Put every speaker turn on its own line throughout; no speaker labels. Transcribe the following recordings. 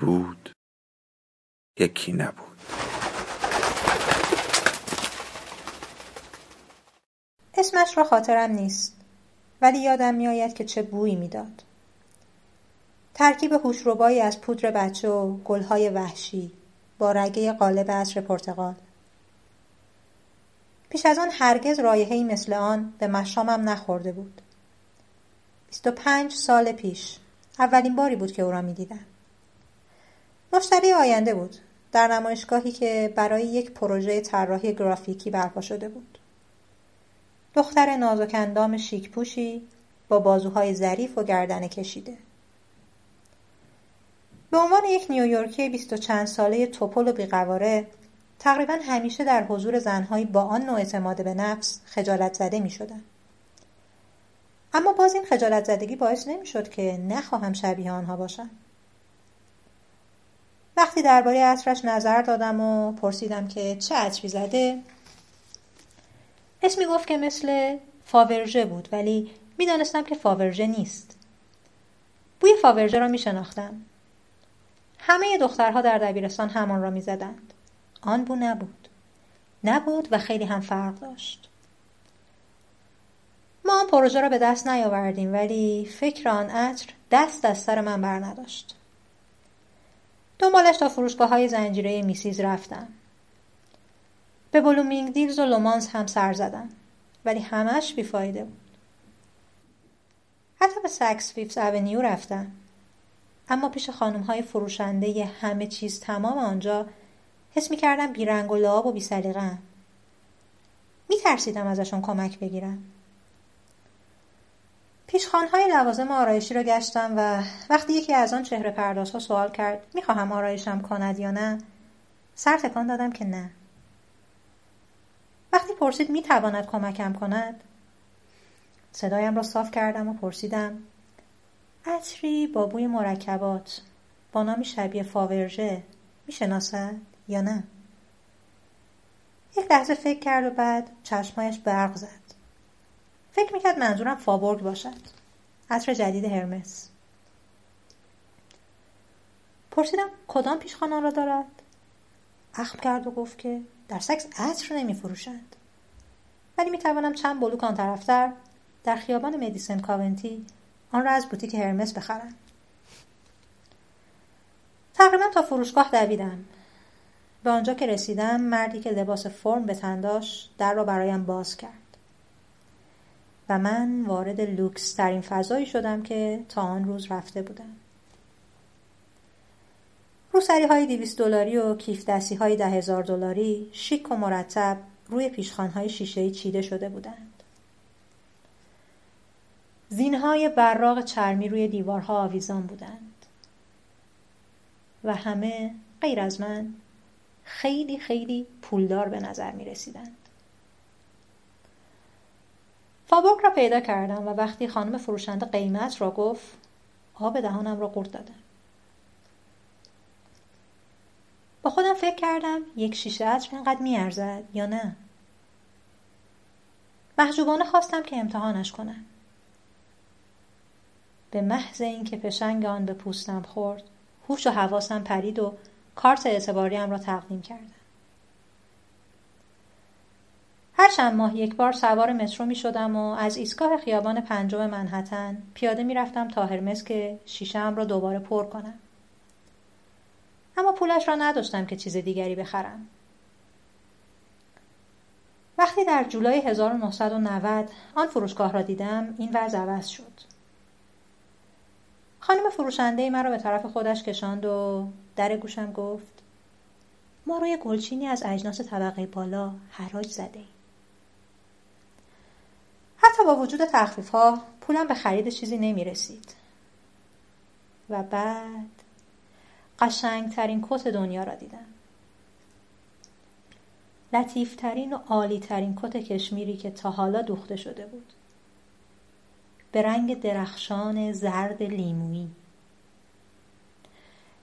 بود یکی نبود.
اسمش را خاطرم نیست ولی یادم میآید که چه بویی می‌داد. ترکیب هوشربایی از پودر بچه و گلهای وحشی با رگه قالب عصر پرتقال. پیش از آن هرگز رایحهای مثل آن به مشامم نخورده بود. بیست و پنج سال پیش اولین باری بود که او را می‌دیدم. مشتری آینده بود در نمایشگاهی که برای یک پروژه طراحی گرافیکی برپا شده بود دختر نازک اندام شیک پوشی با بازوهای ظریف و گردن کشیده به عنوان یک نیویورکی بیست و چند ساله توپل و بیقواره تقریبا همیشه در حضور زنهایی با آن نوع اعتماد به نفس خجالت زده می شدن. اما باز این خجالت زدگی باعث نمی شد که نخواهم شبیه آنها باشم. وقتی درباره عطرش نظر دادم و پرسیدم که چه عطری زده اسمی گفت که مثل فاورژه بود ولی می‌دانستم که فاورژه نیست. بوی فاورژه را میشناختم. همه دخترها در دبیرستان همان را می‌زدند. آن بو نبود. نبود و خیلی هم فرق داشت. ما آن پروژه را به دست نیاوردیم ولی فکر آن عطر دست از سر من بر نداشت. دنبالش تا فروشگاه های زنجیره‌ای Macy's رفتم. به Bloomingdale's و Loehmann's هم سر زدم ولی همش بیفایده بود. حتی به Saks Fifth Avenue رفتم. اما پیش خانم های فروشنده همه چیز تمام آنجا حس می کردم بیرنگ و لعاب و. می ترسیدم ازشون کمک بگیرم. پیشخانهای لوازم آرایشی را گشتم و وقتی یکی از آن چهره پردازها سوال کرد می‌خواهم آرایشم کند یا نه؟ سر تکان دادم که نه. وقتی پرسید می‌تواند کمکم کند؟ صدایم را صاف کردم و پرسیدم عطری با بوی مرکبات با نامی شبیه فاورژه می‌شناسد یا نه؟ یک لحظه فکر کرد و بعد چشمایش برق زد. فکر می‌کرد منظورم فابورگ باشد. عطر جدید هرمس. پرسیدم کدام پیشخانه را دارد؟ اخم کرد و گفت که در سکس عطر نمیفروشند. ولی می‌توانم چند بلوک آن طرفتر در خیابان مدیسن کاونتی آن را از بوتیک هرمس بخرم. تقریبا تا فروشگاه دویدم. به آنجا که رسیدم مردی که لباس فرم به تنداش در را برایم باز کرد. و من وارد لوکس ترین فضایی شدم که تا آن روز رفته بودم. روسری های دیویست دلاری و کیف دستی های ده هزار دلاری شیک و مرتب روی پیشخان های شیشه چیده شده بودند. زینهای براغ چرمی روی دیوارها آویزان بودند و همه غیر از من خیلی خیلی پولدار به نظر می رسیدند. فابوک را پیدا کردم و وقتی خانم فروشنده قیمت را گفت آب دهانم را قورت دادم با خودم فکر کردم یک شیشه عطر اینقدر میارزد یا نه؟ محجوبانه خواستم که امتحانش کنم. به محض اینکه پشنگ آن به پوستم خورد هوش و حواسم پرید و کارت اعتباریم را تقدیم کردم. هر چند ماه یک بار سوار مترو می شدم و از ایستگاه خیابان پنجم منحتن پیاده می رفتم تا هرمس که شیشم را دوباره پر کنم. اما پولش را نداشتم که چیز دیگری بخرم. وقتی در جولای 1990 آن فروشگاه را دیدم این وضع عوض شد. خانم فروشنده مرا به طرف خودش کشاند و در گوشم گفت ما روی گلچینی از اجناس طبقه بالا حراج زده حتی با وجود تخفیف ها پولم به خرید چیزی نمی رسید و بعد قشنگترین کت دنیا را دیدم. لطیفترین و عالیترین کت کشمیری که تا حالا دوخته شده بود. به رنگ درخشان زرد لیمویی.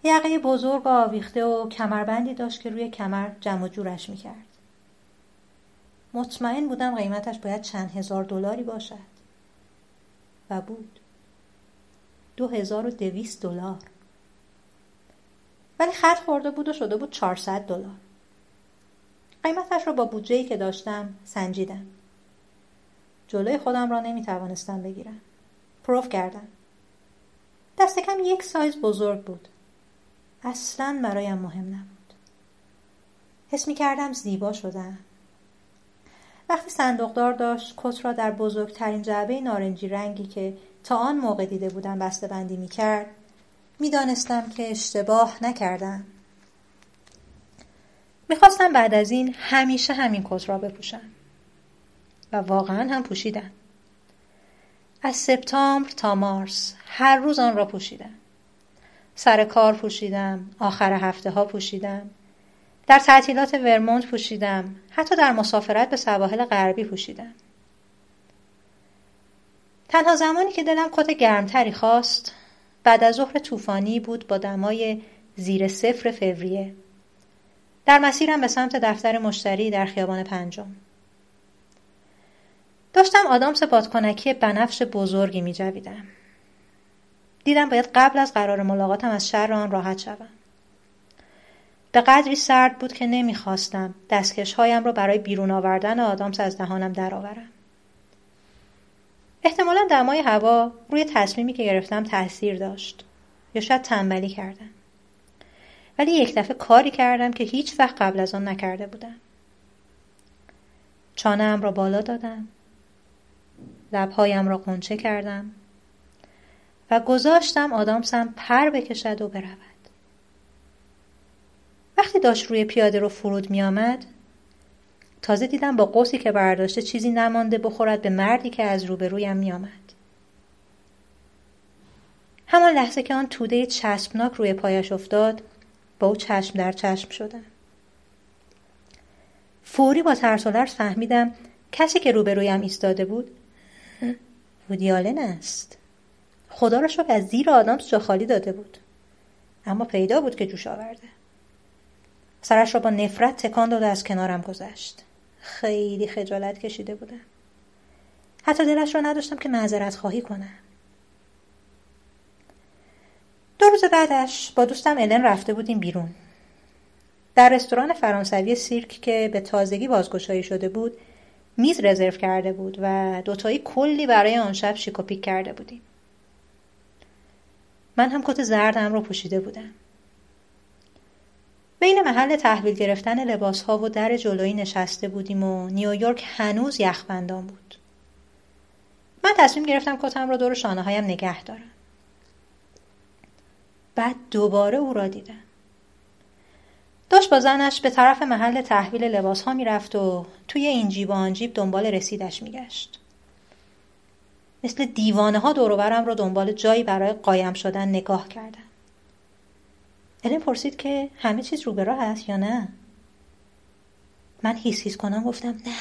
یقه بزرگ آویخته و کمربندی داشت که روی کمر جمع جورش می‌کرد. مطمئن بودم قیمتش باید چند هزار دلاری باشد. و بود. دو هزار و دویست دلار. ولی خط خورده بود و شده بود چهارصد دلار. قیمتش را با بودجهای که داشتم سنجیدم. جلوی خودم را نمی توانستم بگیرم. پروف کردم. دست کم یک سایز بزرگ بود. اصلا برایم مهم نبود. حس می کردم زیبا شدم. وقتی صندوقدار داشت کت را در بزرگترین جعبه نارنجی رنگی که تا آن موقع دیده بودم بسته بندی می کرد می دانستم که اشتباه نکردم. می‌خواستم بعد از این همیشه همین کت را بپوشم. و واقعا هم پوشیدم. از سپتامبر تا مارس هر روز آن را پوشیدم. سر کار پوشیدم آخر هفته ها پوشیدم. در تعطیلات ورمونت پوشیدم حتی در مسافرت به سواحل غربی پوشیدم تنها زمانی که دلم کت گرمتری خواست بعد از ظهر طوفانی بود با دمای زیر صفر فوریه در مسیرم به سمت دفتر مشتری در خیابان پنجم داشتم آدامس بادکنکی بنفش بزرگی می جویدم. دیدم باید قبل از قرار ملاقاتم از شر آن راحت شوم. به قدری سرد بود که نمی‌خواستم دستکش هایم را برای بیرون آوردن آدامس از دهانم درآورم. احتمالا دمای هوا روی تصمیمی که گرفتم تاثیر داشت یا شاید تنبلی کردم. ولی یک دفعه کاری کردم که هیچ وقت قبل از آن نکرده بودم. چانه را بالا دادم. لبهایم را قنچه کردم و گذاشتم آدامسم پر بکشد و برود. وقتی داشت روی پیاده رو فرود می آمد تازه دیدم با قوسی که برداشته چیزی نمانده بخورد به مردی که از روبرویم می آمد. همان لحظه که آن توده چسبناک روی پایش افتاد با او چشم در چشم شدم. فوری با ترس و لرز فهمیدم کسی که روبرویم ایستاده بود وودیالن است. خدا را شکر از زیر آدامس جا خالی داده بود. اما پیدا بود که جوش آورده. سرش را با نفرت تکان داد و از کنارم گذشت. خیلی خجالت کشیده بودم. حتی دلش را نداشتم که معذرت خواهی کنم. دو روز بعدش با دوستم الن رفته بودیم بیرون. در رستوران فرانسوی سیرک که به تازگی بازگشایی شده بود میز رزرو کرده بود و دوتایی کلی برای آن شب شیک کرده بودیم. من هم کت زردم رو پوشیده بودم. بین محل تحویل گرفتن لباس ها و در جلویی نشسته بودیم و نیویورک هنوز یخبندان بود. من تصمیم گرفتم کتم را دور شانه هایم نگه دارم. بعد دوباره او را دیدم. داشت با زنش به طرف محل تحویل لباس ها می‌رفت و توی این جیب و آن جیب دنبال رسیدش میگشت. مثل دیوانه ها دوروبرم رو دنبال جایی برای قایم شدن نگاه کردم. الین پرسید که همه چیز رو به راه است یا نه؟ من هیس هیس کنم گفتم نه.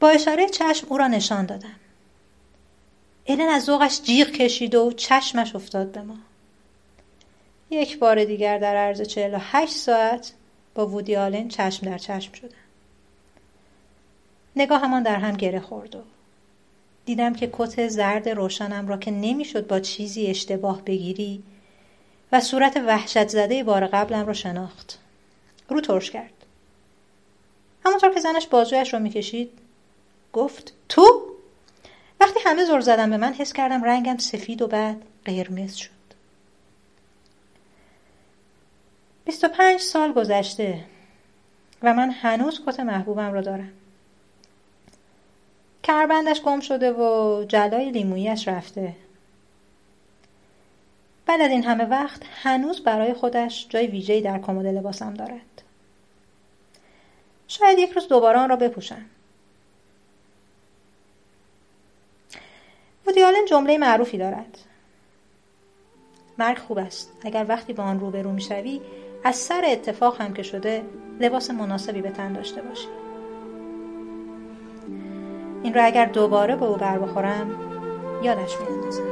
با اشاره چشم او را نشان دادم. الن از ذوقش جیغ کشید و چشمش افتاد به ما. یک بار دیگر در عرض 48 ساعت با وودی آلن چشم در چشم شدم. همان در هم گره خورد و دیدم که کت زرد روشنم را که نمی‌شد با چیزی اشتباه بگیری و صورت وحشت زده بار قبلم را شناخت. رو ترش کرد. همونطور که زنش بازویش را می‌کشید گفت تو؟ وقتی همه زور زدم به من حس کردم رنگم سفید و بعد قرمز شد. 25 سال گذشته و من هنوز کت محبوبم را دارم. کربندش گم شده و جلای لیمویش رفته. بعد از این همه وقت هنوز برای خودش جای ویژه‌ای در کمد لباسم دارد. شاید یک روز دوباره آن را بپوشم. بودیالن جمله معروفی دارد. مرگ خوب است. اگر وقتی با آن روبرو می‌شوی از سر اتفاق هم که شده لباس مناسبی به تن داشته باشی. این را اگر دوباره به او بر بخورم یادش میاندازم.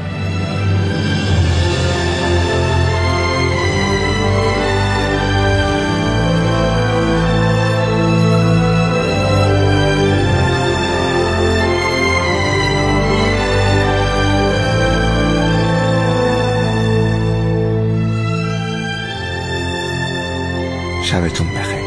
شبتون بخیر.